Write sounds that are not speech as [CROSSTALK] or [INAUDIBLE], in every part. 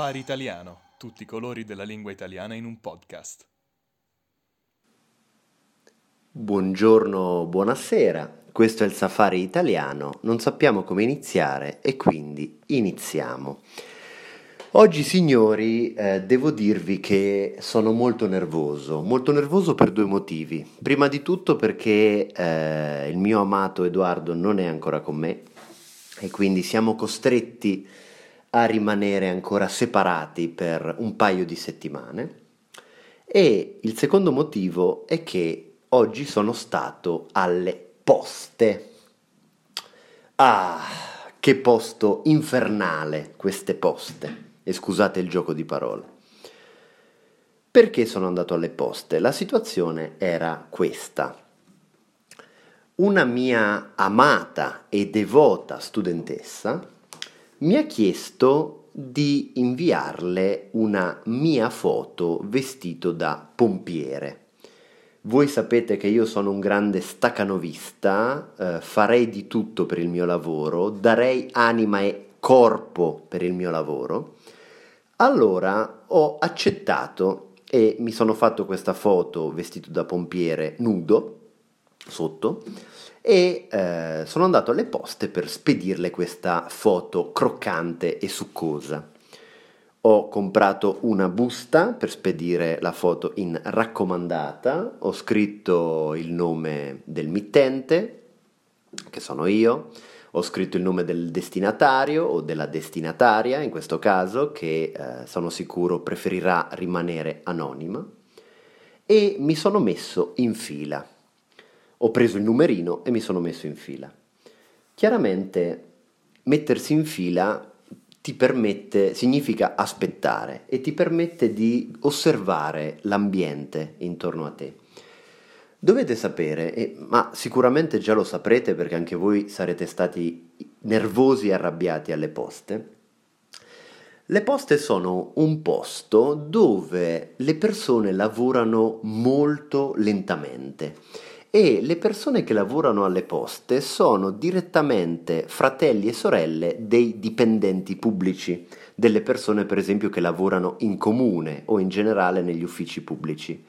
Safari Italiano, tutti i colori della lingua italiana in un podcast. Buongiorno, buonasera. Questo è il Safari Italiano. Non sappiamo come iniziare e quindi iniziamo. Oggi signori eh, devo dirvi che sono molto nervoso, molto nervoso per due motivi. Prima di tutto perché eh, il mio amato Edoardo non è ancora con me e quindi siamo costretti a rimanere ancora separati per un paio di settimane. E il secondo motivo è che oggi sono stato alle poste. Ah, che posto infernale queste poste. E scusate il gioco di parole. Perché sono andato alle poste? La situazione era questa. Una mia amata e devota studentessa mi ha chiesto di inviarle una mia foto vestito da pompiere. Voi sapete che io sono un grande staccanovista, eh, farei di tutto per il mio lavoro, darei anima e corpo per il mio lavoro. Allora ho accettato e mi sono fatto questa foto vestito da pompiere nudo sotto e eh, sono andato alle poste per spedirle questa foto croccante e succosa. Ho comprato una busta per spedire la foto in raccomandata, ho scritto il nome del mittente, che sono io, ho scritto il nome del destinatario o della destinataria in questo caso, che eh, sono sicuro preferirà rimanere anonima, e mi sono messo in fila ho preso il numerino e mi sono messo in fila. Chiaramente mettersi in fila ti permette, significa aspettare e ti permette di osservare l'ambiente intorno a te. Dovete sapere, e, ma sicuramente già lo saprete perché anche voi sarete stati nervosi e arrabbiati alle poste, le poste sono un posto dove le persone lavorano molto lentamente e le persone che lavorano alle poste sono direttamente fratelli e sorelle dei dipendenti pubblici, delle persone per esempio che lavorano in comune o in generale negli uffici pubblici.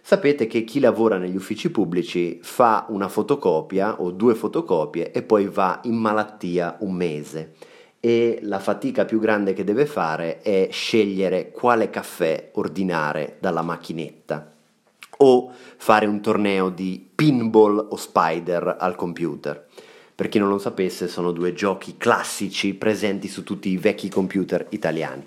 Sapete che chi lavora negli uffici pubblici fa una fotocopia o due fotocopie e poi va in malattia un mese e la fatica più grande che deve fare è scegliere quale caffè ordinare dalla macchinetta o fare un torneo di pinball o spider al computer. Per chi non lo sapesse, sono due giochi classici presenti su tutti i vecchi computer italiani.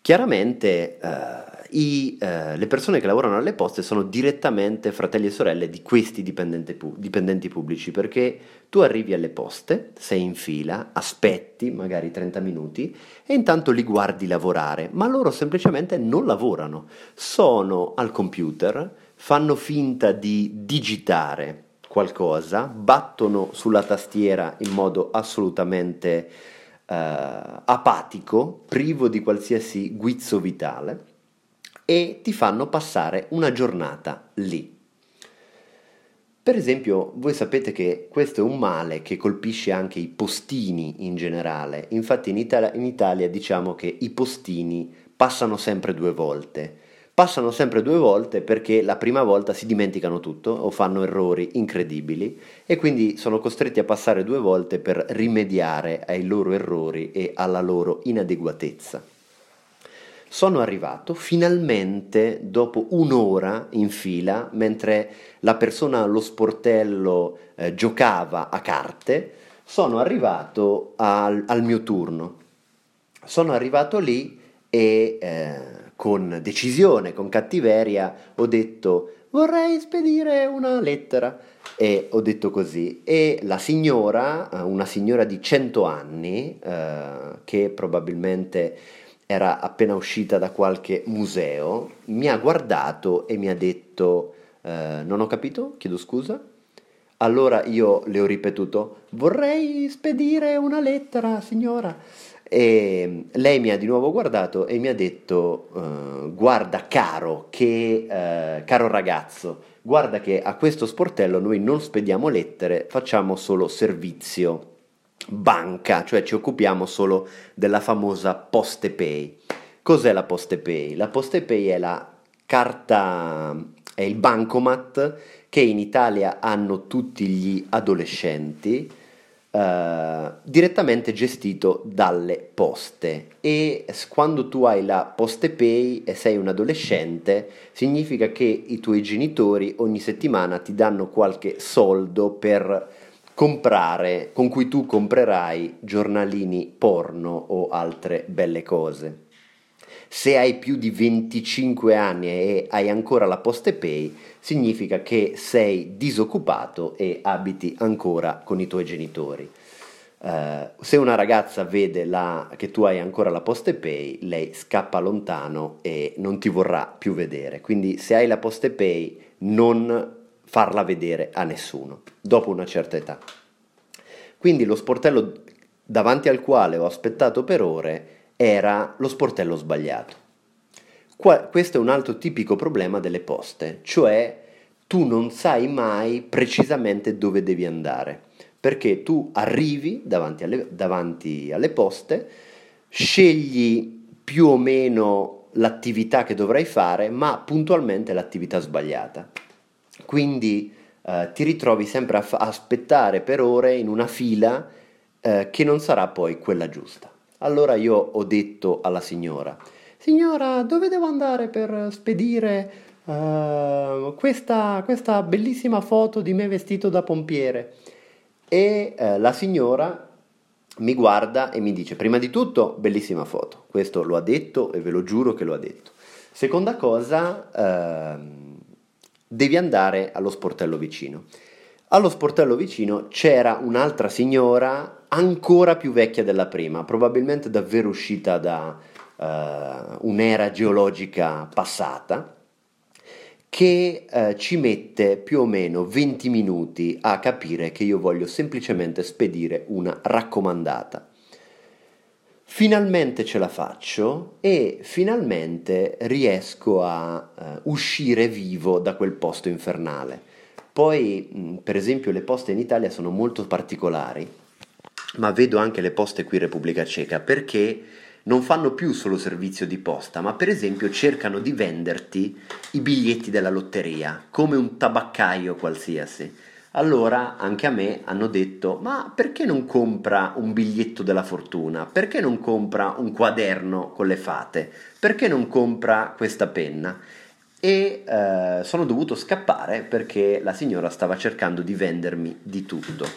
Chiaramente eh, i, eh, le persone che lavorano alle poste sono direttamente fratelli e sorelle di questi pu- dipendenti pubblici perché tu arrivi alle poste, sei in fila, aspetti magari 30 minuti e intanto li guardi lavorare, ma loro semplicemente non lavorano, sono al computer, fanno finta di digitare qualcosa, battono sulla tastiera in modo assolutamente uh, apatico, privo di qualsiasi guizzo vitale e ti fanno passare una giornata lì. Per esempio, voi sapete che questo è un male che colpisce anche i postini in generale, infatti in Italia, in Italia diciamo che i postini passano sempre due volte. Passano sempre due volte perché la prima volta si dimenticano tutto o fanno errori incredibili e quindi sono costretti a passare due volte per rimediare ai loro errori e alla loro inadeguatezza sono arrivato finalmente dopo un'ora in fila, mentre la persona allo sportello eh, giocava a carte, sono arrivato al, al, mio turno. Sono arrivato lì e eh, con decisione, con cattiveria, ho detto vorrei spedire una lettera. E ho detto così. E la signora, eh, una signora di 100 anni, eh, che probabilmente era appena uscita da qualche museo, mi ha guardato e mi ha detto, eh, non ho capito, chiedo scusa. Allora io le ho ripetuto, vorrei spedire una lettera, signora. E lei mi ha di nuovo guardato e mi ha detto, uh, guarda caro, che, uh, caro ragazzo, guarda che a questo sportello noi non spediamo lettere, facciamo solo servizio banca, cioè ci occupiamo solo della famosa Poste Pay. Cos'è la Poste Pay? La Poste Pay è la carta, è il bancomat che in Italia hanno tutti gli adolescenti eh, direttamente gestito dalle poste e quando tu hai la Poste Pay e sei un adolescente significa che i tuoi genitori ogni settimana ti danno qualche soldo per comprare con cui tu comprerai giornalini porno o altre belle cose. Se hai più di 25 anni e hai ancora la Poste Pay, significa che sei disoccupato e abiti ancora con i tuoi genitori. Uh, se una ragazza vede la, che tu hai ancora la Poste Pay, lei scappa lontano e non ti vorrà più vedere. Quindi se hai la Poste Pay, non farla vedere a nessuno dopo una certa età. Quindi lo sportello davanti al quale ho aspettato per ore era lo sportello sbagliato. Qua, questo è un altro tipico problema delle poste, cioè tu non sai mai precisamente dove devi andare, perché tu arrivi davanti alle, davanti alle poste, scegli più o meno l'attività che dovrai fare, ma puntualmente l'attività sbagliata. Quindi eh, ti ritrovi sempre a f- aspettare per ore in una fila eh, che non sarà poi quella giusta. Allora io ho detto alla signora, signora, dove devo andare per spedire uh, questa, questa, bellissima foto di me vestito da pompiere? E uh, la signora mi guarda e mi dice, prima di tutto, bellissima foto, questo lo ha detto e ve lo giuro che lo ha detto. Seconda cosa, uh, devi andare allo sportello vicino. Allo sportello vicino c'era un'altra signora ancora più vecchia della prima, probabilmente davvero uscita da uh, un'era geologica passata, che uh, ci mette più o meno 20 minuti a capire che io voglio semplicemente spedire una raccomandata. Finalmente ce la faccio e finalmente riesco a uh, uscire vivo da quel posto infernale. Poi, per esempio, le poste in Italia sono molto particolari ma vedo anche le poste qui in Repubblica Ceca perché non fanno più solo servizio di posta, ma per esempio cercano di venderti i biglietti della lotteria, come un tabaccaio qualsiasi. Allora anche a me hanno detto: Ma perché non compra un biglietto della fortuna? Perché non compra un quaderno con le fate? Perché non compra questa penna? E eh, sono dovuto scappare perché la signora stava cercando di vendermi di tutto.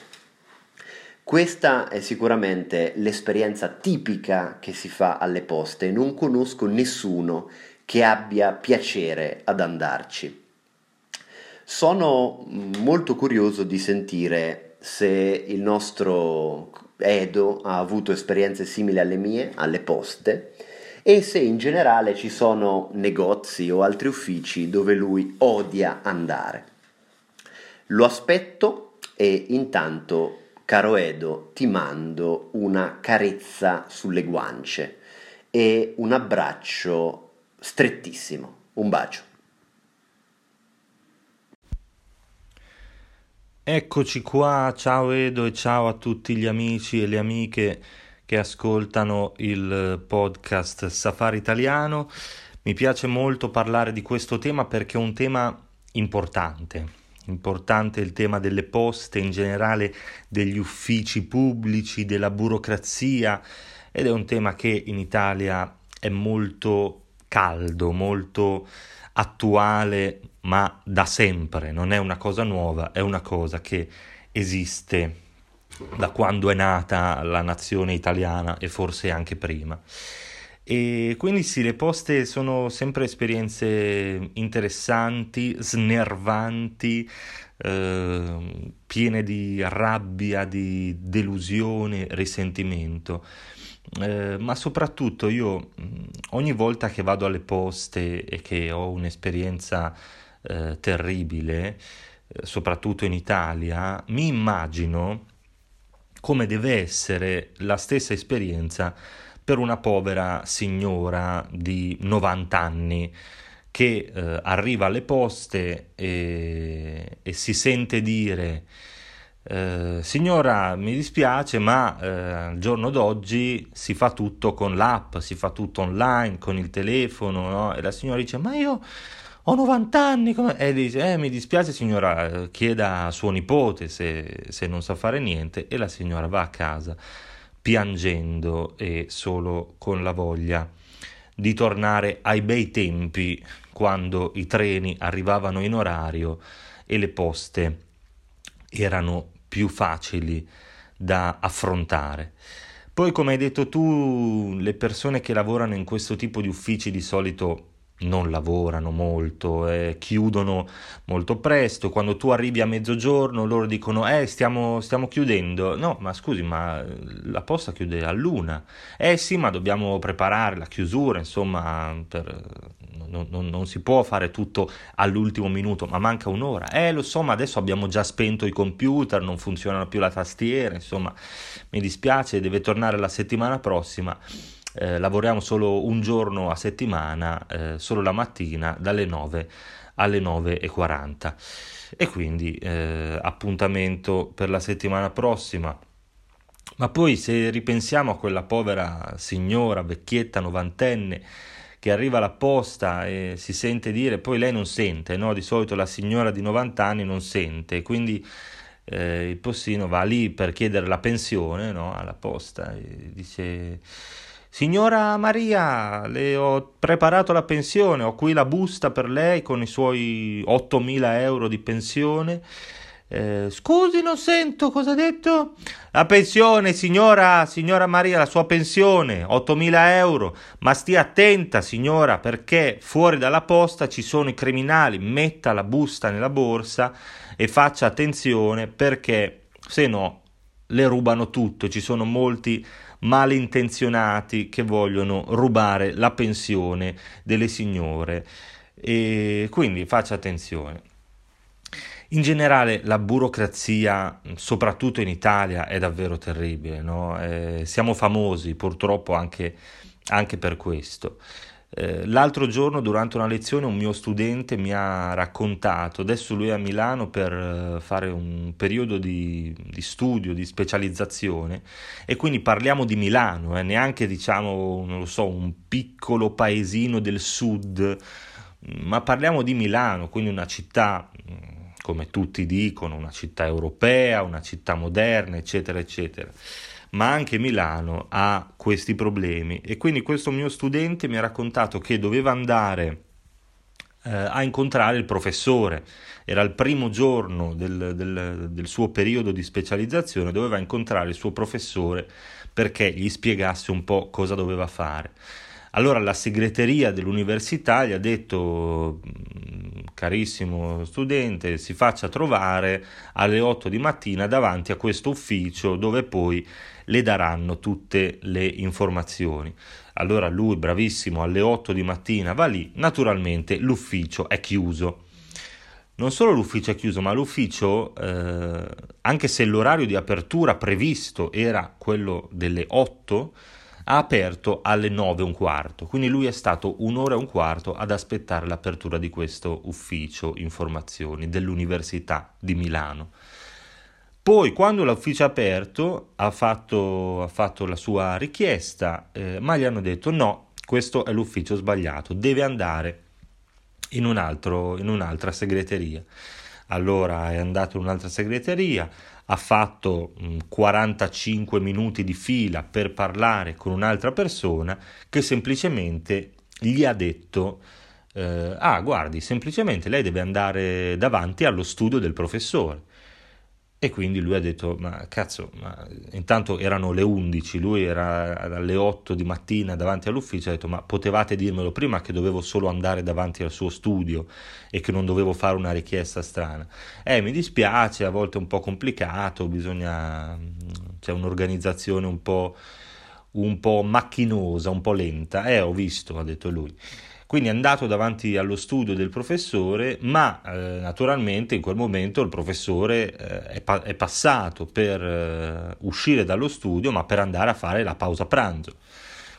Questa è sicuramente l'esperienza tipica che si fa alle poste, non conosco nessuno che abbia piacere ad andarci. Sono molto curioso di sentire se il nostro Edo ha avuto esperienze simili alle mie, alle poste, e se in generale ci sono negozi o altri uffici dove lui odia andare. Lo aspetto e intanto Caro Edo, ti mando una carezza sulle guance e un abbraccio strettissimo. Un bacio. Eccoci qua, ciao Edo e ciao a tutti gli amici e le amiche che ascoltano il podcast Safari Italiano. Mi piace molto parlare di questo tema perché è un tema importante Importante il tema delle poste, in generale degli uffici pubblici, della burocrazia ed è un tema che in Italia è molto caldo, molto attuale, ma da sempre, non è una cosa nuova, è una cosa che esiste da quando è nata la nazione italiana e forse anche prima. E quindi sì, le poste sono sempre esperienze interessanti, snervanti, eh, piene di rabbia, di delusione, risentimento. Eh, ma soprattutto io ogni volta che vado alle poste e che ho un'esperienza eh, terribile, eh, soprattutto in Italia, mi immagino come deve essere la stessa esperienza per una povera signora di 90 anni che eh, arriva alle poste e, e, si sente dire eh, signora, mi dispiace, ma eh, al giorno d'oggi si fa tutto con l'app, si fa tutto online, con il telefono, no? E la signora dice, ma io ho 90 anni, come... e dice, eh, mi dispiace signora, chieda a suo nipote se, se non sa fare niente, e la signora va a casa piangendo e solo con la voglia di tornare ai bei tempi quando i treni arrivavano in orario e le poste erano più facili da affrontare. Poi, come hai detto tu, le persone che lavorano in questo tipo di uffici di solito non lavorano molto, eh, chiudono molto presto, quando tu arrivi a mezzogiorno loro dicono eh stiamo, stiamo, chiudendo, no ma scusi ma la posta chiude a luna, eh sì ma dobbiamo preparare la chiusura insomma per, non, non, non, si può fare tutto all'ultimo minuto ma manca un'ora, eh lo so ma adesso abbiamo già spento i computer, non funzionano più la tastiera, insomma mi dispiace, deve tornare la settimana prossima. Eh, lavoriamo solo un giorno a settimana, eh, solo la mattina dalle 9 alle 9.40 e quindi eh, appuntamento per la settimana prossima. Ma poi se ripensiamo a quella povera signora vecchietta novantenne che arriva alla posta e si sente dire, poi lei non sente, no? di solito la signora di 90 anni non sente, quindi eh, il postino va lì per chiedere la pensione no? alla posta e dice Signora Maria, le ho preparato la pensione, ho qui la busta per lei con i suoi 8.000 euro di pensione. Eh, scusi, non sento, cosa ha detto? La pensione, signora, signora Maria, la sua pensione, 8.000 euro. Ma stia attenta, signora, perché fuori dalla posta ci sono i criminali. Metta la busta nella borsa e faccia attenzione perché se no le rubano tutto. Ci sono molti malintenzionati che vogliono rubare la pensione delle signore e quindi faccia attenzione. In generale la burocrazia, soprattutto in Italia, è davvero terribile, no? eh, siamo famosi purtroppo anche, anche per questo. Eh, l'altro giorno durante una lezione un mio studente mi ha raccontato, adesso lui è a Milano per eh, fare un periodo di, di studio, di specializzazione e quindi parliamo di Milano, eh, neanche diciamo, non lo so, un piccolo paesino del sud, ma parliamo di Milano, quindi una città mm, come tutti dicono, una città europea, una città moderna, eccetera, eccetera. Ma anche Milano ha questi problemi. E quindi questo mio studente mi ha raccontato che doveva andare eh, a incontrare il professore, era il primo giorno del, del, del suo periodo di specializzazione, doveva incontrare il suo professore perché gli spiegasse un po' cosa doveva fare. Allora la segreteria dell'università gli ha detto, mm, carissimo studente, si faccia trovare alle 8 di mattina davanti a questo ufficio dove poi le daranno tutte le informazioni. Allora lui, bravissimo, alle 8 di mattina va lì, naturalmente l'ufficio è chiuso. Non solo l'ufficio è chiuso, ma l'ufficio, eh, anche se l'orario di apertura previsto era quello delle 8, ha aperto alle 9 e un quarto, quindi lui è stato un'ora e un quarto ad aspettare l'apertura di questo ufficio informazioni dell'Università di Milano. Poi, quando l'ufficio è aperto, ha fatto, ha fatto la sua richiesta, eh, ma gli hanno detto no, questo è l'ufficio sbagliato, deve andare in, un altro, in un'altra segreteria. Allora è andato in un'altra segreteria, ha fatto 45 mm, minuti di fila per parlare con un'altra persona che semplicemente gli ha detto eh, ah guardi semplicemente lei deve andare davanti allo studio del professore e quindi lui ha detto, ma cazzo, ma intanto erano le 11, lui era alle 8 di mattina davanti all'ufficio, ha detto, ma potevate dirmelo prima che dovevo solo andare davanti al suo studio e che non dovevo fare una richiesta strana. Eh, mi dispiace, a volte è un po' complicato, bisogna, c'è un'organizzazione un po', un po' macchinosa, un po' lenta. Eh, ho visto, ha detto lui. Quindi è andato davanti allo studio del professore, ma eh, naturalmente in quel momento il professore eh, è, pa- è, passato per eh, uscire dallo studio, ma per andare a fare la pausa pranzo.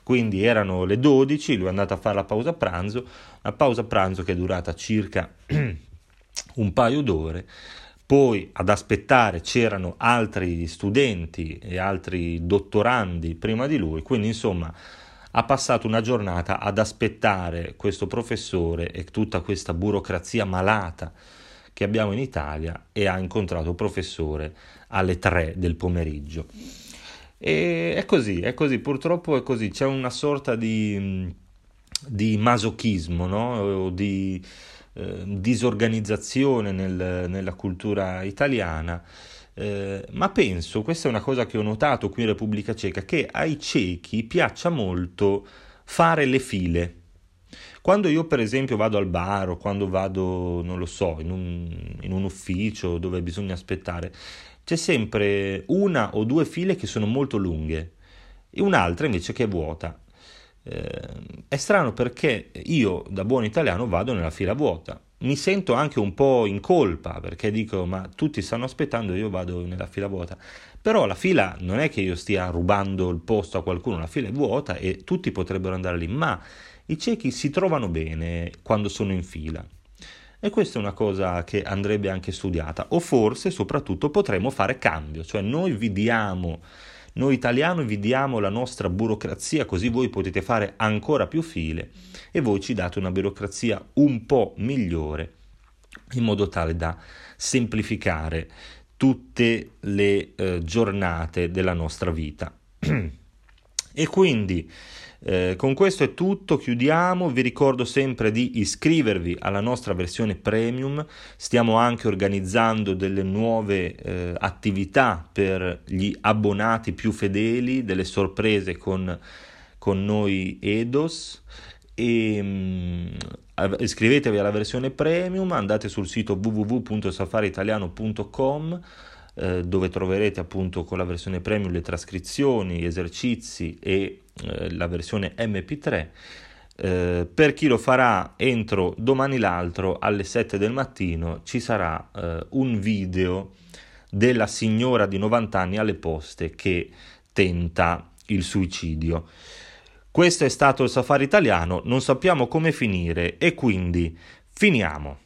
Quindi erano le 12, lui è andato a fare la pausa pranzo, la pausa pranzo che è durata circa [CLEARS THROAT] un paio d'ore. poi ad aspettare c'erano altri studenti e altri dottorandi prima di lui, quindi insomma ha passato una giornata ad aspettare questo professore e tutta questa burocrazia malata che abbiamo in Italia e ha incontrato il professore alle 3 del pomeriggio. E è così, è così, purtroppo è così, c'è una sorta di, di masochismo, no? o di eh, disorganizzazione nel, nella cultura italiana. Eh, ma penso, questa è una cosa che ho notato qui in Repubblica Ceca, che ai cechi piaccia molto fare le file. Quando io per esempio vado al bar o quando vado, non lo so, in un, in un ufficio dove bisogna aspettare, c'è sempre una o due file che sono molto lunghe e un'altra invece che è vuota. Eh, è strano perché io da buon italiano vado nella fila vuota. Mi sento anche un po' in colpa perché dico ma tutti stanno aspettando io vado nella fila vuota. Però la fila non è che io stia rubando il posto a qualcuno, la fila è vuota e tutti potrebbero andare lì, ma i ciechi si trovano bene quando sono in fila. E questa è una cosa che andrebbe anche studiata, o forse soprattutto potremmo fare cambio, cioè noi vi diamo noi italiani vi diamo la nostra burocrazia così voi potete fare ancora più file e voi ci date una burocrazia un po' migliore in modo tale da semplificare tutte le eh, giornate della nostra vita. [CLEARS THROAT] e quindi eh, con questo è tutto, chiudiamo, vi ricordo sempre di iscrivervi alla nostra versione premium, stiamo anche organizzando delle nuove eh, attività per gli abbonati più fedeli, delle sorprese con, con noi Edos. E mh, mm, iscrivetevi alla versione premium, andate sul sito www.safariitaliano.com eh, dove troverete appunto con la versione premium le trascrizioni, gli esercizi e eh, la versione MP3. Eh, per chi lo farà entro domani l'altro alle 7 del mattino ci sarà eh, un video della signora di 90 anni alle poste che tenta il suicidio. Questo è stato il safari italiano, non sappiamo come finire e quindi finiamo.